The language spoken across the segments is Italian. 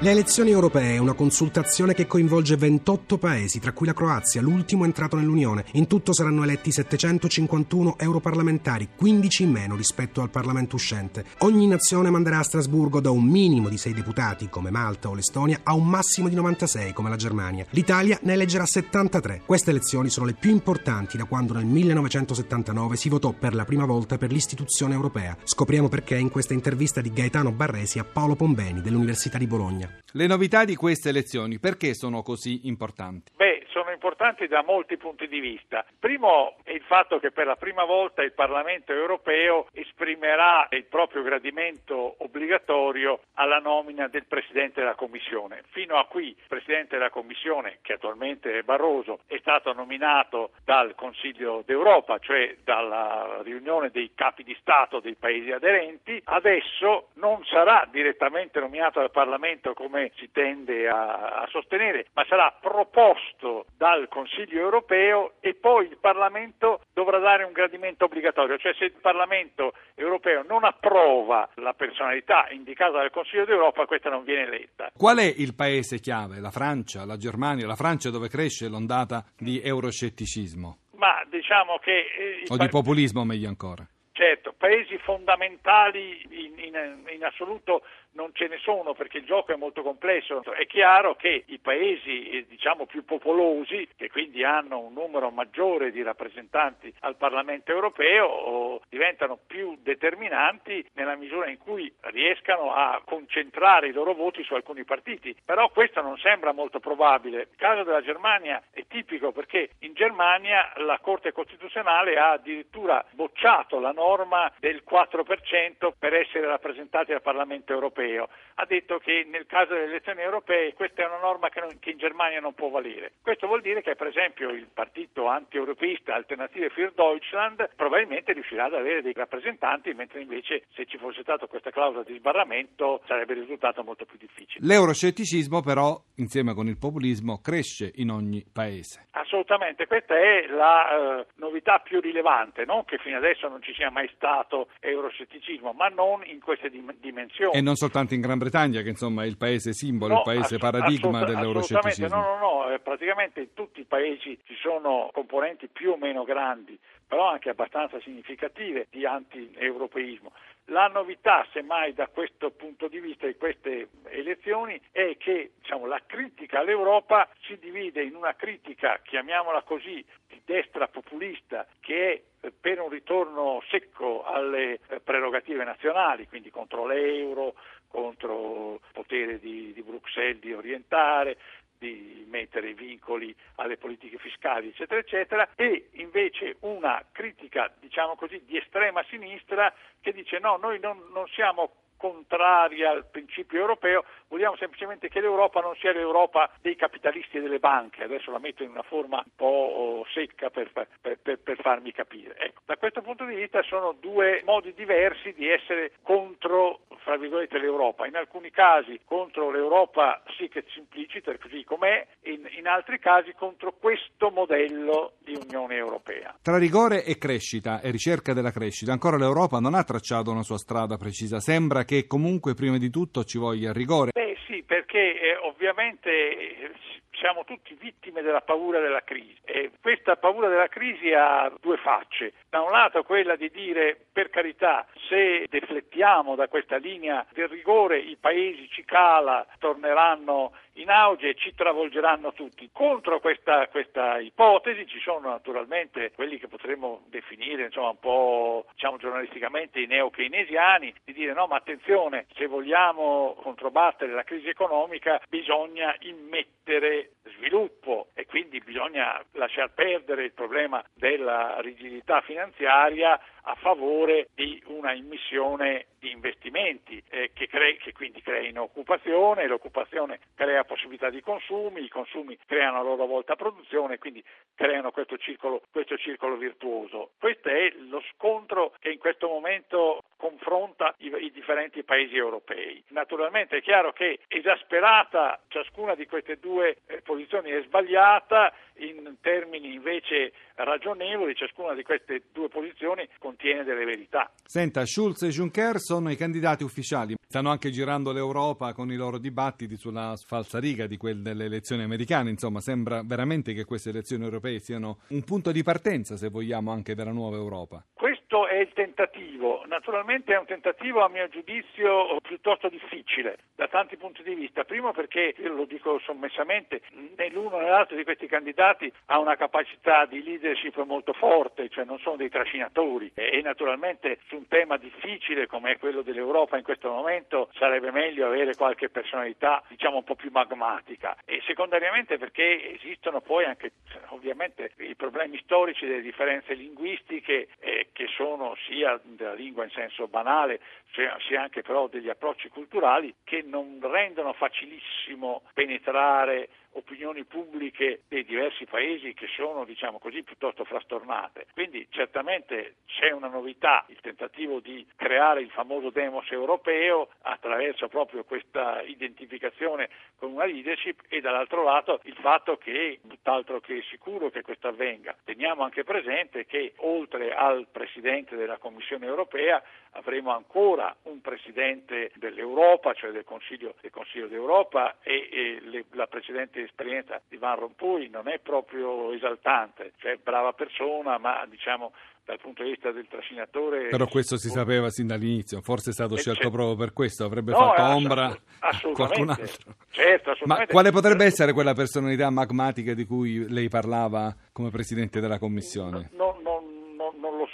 Le elezioni europee, una consultazione che coinvolge 28 paesi, tra cui la Croazia, l'ultimo entrato nell'Unione. In tutto saranno eletti 751 europarlamentari, 15 in meno rispetto al Parlamento uscente. Ogni nazione manderà a Strasburgo da un minimo di 6 deputati, come Malta o l'Estonia, a un massimo di 96, come la Germania. L'Italia ne eleggerà 73. Queste elezioni sono le più importanti da quando nel 1979 si votò per la prima volta per l'istituzione europea. Scopriamo perché in questa intervista di Gaetano Barresi a Paolo Pombeni dell'Università di Bologna. Le novità di queste elezioni perché sono così importanti? Beh, importanti da molti punti di vista. Primo è il fatto che per la prima volta il Parlamento europeo esprimerà il proprio gradimento obbligatorio alla nomina del Presidente della Commissione. Fino a qui il Presidente della Commissione, che attualmente è Barroso, è stato nominato dal Consiglio d'Europa, cioè dalla riunione dei capi di Stato dei Paesi aderenti. Adesso non sarà direttamente nominato dal Parlamento come si tende a, a sostenere, ma sarà proposto dal Consiglio europeo e poi il Parlamento dovrà dare un gradimento obbligatorio, cioè se il Parlamento europeo non approva la personalità indicata dal Consiglio d'Europa, questa non viene eletta. Qual è il paese chiave? La Francia, la Germania? La Francia dove cresce l'ondata di euroscetticismo? Ma diciamo che... Eh, o di populismo meglio ancora? Certo, paesi fondamentali in, in, in, assoluto non ce ne sono perché il gioco è molto complesso. È chiaro che i paesi eh, diciamo, più popolosi, che quindi hanno un numero maggiore di rappresentanti al Parlamento europeo, diventano più determinanti nella misura in cui riescano a concentrare i loro voti su alcuni partiti. Però questo non sembra molto probabile. Il caso della Germania è tipico perché in Germania la Corte Costituzionale ha addirittura bocciato la norma del 4% per essere rappresentati al Parlamento europeo. Ha detto che nel caso delle elezioni europee questa è una norma che, non, che in Germania non può valere. Questo vuol dire che per esempio il partito anti-europeista Alternative für Deutschland probabilmente riuscirà ad avere dei rappresentanti, mentre invece se ci fosse stata questa clausola di sbarramento sarebbe risultato molto più difficile. L'euroscetticismo però, insieme con il populismo, cresce in ogni paese. Assolutamente, questa è la uh, novità più rilevante, non che fino adesso non ci sia mai stato euroscetticismo, ma non in queste dim- dimensioni. E non soltanto in Gran Bretagna, che insomma è il paese simbolo, no, il paese ass- paradigma assolut- dell'euroscetticismo. No, no, no, eh, praticamente in tutti i paesi ci sono componenti più o meno grandi, però anche abbastanza significative di anti-europeismo. La novità, semmai da questo punto di vista di queste elezioni, è che diciamo, la critica all'Europa si divide in una critica, chiamiamola così, di destra populista, che è eh, per un ritorno secco alle eh, prerogative nazionali, quindi contro l'euro, contro il potere di, di Bruxelles di orientare, di mettere vincoli alle politiche fiscali, eccetera, eccetera, e invece una critica, diciamo così, di estrema sinistra che dice no, noi non, non siamo contrari al principio europeo, vogliamo semplicemente che l'Europa non sia l'Europa dei capitalisti e delle banche, adesso la metto in una forma un po' secca per, per, per, per farmi capire. Ecco, da questo punto di vista sono due modi diversi di essere contro fra virgolette l'Europa, in alcuni casi contro l'Europa sì che simplicita, così com'è, in, in altri casi contro questo modello di Unione Europea. Tra rigore e crescita e ricerca della crescita, ancora l'Europa non ha tracciato una sua strada precisa, sembra che comunque prima di tutto ci voglia rigore. Beh sì, perché eh, ovviamente eh, siamo tutti vittime della paura della crisi e questa paura della crisi ha due facce. Da un lato quella di dire per carità se deflettiamo da questa linea del rigore i paesi ci cala, torneranno in auge e ci travolgeranno tutti. Contro questa, questa ipotesi ci sono naturalmente quelli che potremmo definire insomma, un po' diciamo, giornalisticamente i neo-keynesiani, di dire no ma attenzione, se vogliamo controbattere la crisi economica bisogna immettere sviluppo e quindi bisogna lasciar perdere il problema della rigidità finanziaria a favore di una immissione di investimenti eh, che, cre- che, quindi creino occupazione, l'occupazione crea possibilità di consumi, i consumi creano a loro volta produzione, quindi creano questo circolo, questo circolo virtuoso. Questo è lo scontro che in questo momento confronta i, i, differenti paesi europei. Naturalmente è chiaro che esasperata ciascuna di queste due eh, posizioni è sbagliata, in termini invece ragionevoli, ciascuna di queste due posizioni contiene delle verità. Senta, Schulz e Juncker sono i candidati ufficiali, stanno anche girando l'Europa con i loro dibattiti sulla falsariga di quelle delle elezioni americane, insomma sembra veramente che queste elezioni europee siano un punto di partenza, se vogliamo, anche della nuova Europa. Questo è il tentativo, naturalmente è un tentativo a mio giudizio piuttosto difficile da tanti punti di vista. Primo perché, lo dico sommessamente, né l'uno né l'altro di questi candidati ha una capacità di leadership molto forte, cioè non sono dei trascinatori. E naturalmente su un tema difficile come è quello dell'Europa in questo momento sarebbe meglio avere qualche personalità diciamo un po' più magmatica. E secondariamente perché esistono poi anche ovviamente i problemi storici delle differenze linguistiche eh, che sono sia della lingua in senso banale, sia anche però degli approcci culturali che non rendono facilissimo penetrare opinioni pubbliche dei diversi paesi che sono, diciamo così, piuttosto frastornate. Quindi certamente c'è una novità, il tentativo di creare il famoso demos europeo attraverso proprio questa identificazione con una leadership e dall'altro lato il fatto che, tutt'altro che sicuro che questo avvenga. Teniamo anche presente che oltre al Presidente della Commissione europea avremo ancora un Presidente dell'Europa, cioè del Consiglio, del Consiglio d'Europa e, e le, la precedente esperienza di Van Rompuy non è proprio esaltante, cioè brava persona ma diciamo dal punto di vista del trascinatore. Però questo si sapeva sin dall'inizio, forse è stato eh, scelto proprio per questo, avrebbe no, fatto ombra a qualcun altro. Certo, Ma quale potrebbe essere quella personalità magmatica di cui lei parlava come Presidente della Commissione? No, no,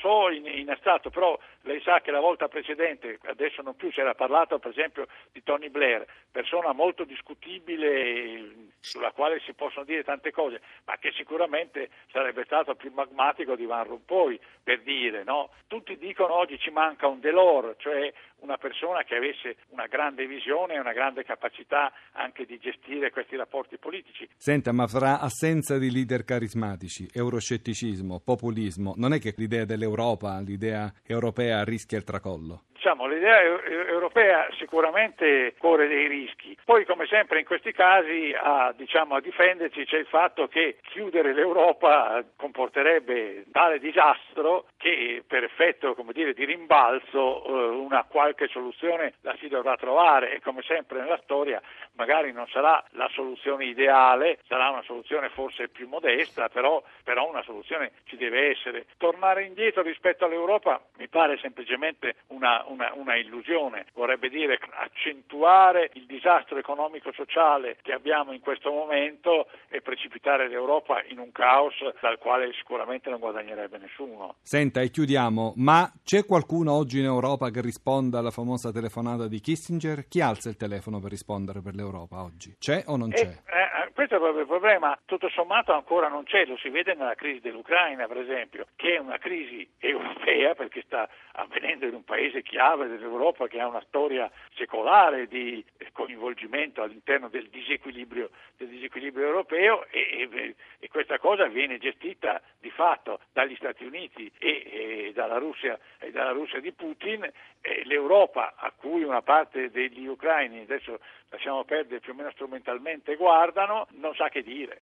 so in, in astratto, però lei sa che la volta precedente, adesso non più, si era parlato per esempio di Tony Blair, persona molto discutibile sulla quale si possono dire tante cose, ma che sicuramente sarebbe stato più magmatico di Van Rompuy, per dire, no? Tutti dicono oggi ci manca un Delors, cioè una persona che avesse una grande visione e una grande capacità anche di gestire questi rapporti politici. Senta, ma fra assenza di leader carismatici, euroscetticismo, populismo, non è che l'idea dell'Europa, l'idea europea rischia il tracollo? Diciamo, l'idea europea sicuramente corre dei rischi. Poi, come sempre in questi casi, a, diciamo, a difenderci c'è il fatto che chiudere l'Europa comporterebbe tale disastro che per effetto dire, di rimbalzo eh, una qualche soluzione la si dovrà trovare e come sempre nella storia magari non sarà la soluzione ideale, sarà una soluzione forse più modesta, però, però una soluzione ci deve essere. Tornare indietro rispetto all'Europa mi pare semplicemente una, una, una illusione, vorrebbe dire accentuare il disastro economico-sociale che abbiamo in questo momento e precipitare l'Europa in un caos dal quale sicuramente non guadagnerebbe nessuno. Senta e chiudiamo, ma c'è qualcuno oggi in Europa che risponda alla famosa telefonata di Kissinger? Chi alza il telefono per rispondere per l'Europa oggi? C'è o non c'è? Eh, eh, questo è proprio il problema, tutto sommato ancora non c'è, lo si vede nella crisi dell'Ucraina per esempio, che è una crisi europea perché sta avvenendo in un paese chiave dell'Europa che ha una storia secolare di coinvolgimento all'interno del disequilibrio, del disequilibrio europeo e, e, e, questa cosa viene gestita di fatto dagli Stati Uniti e, e dalla, Russia, dalla, Russia, di Putin. L'Europa a cui una parte degli ucraini, adesso lasciamo perdere più o meno strumentalmente, guardano, non sa che dire.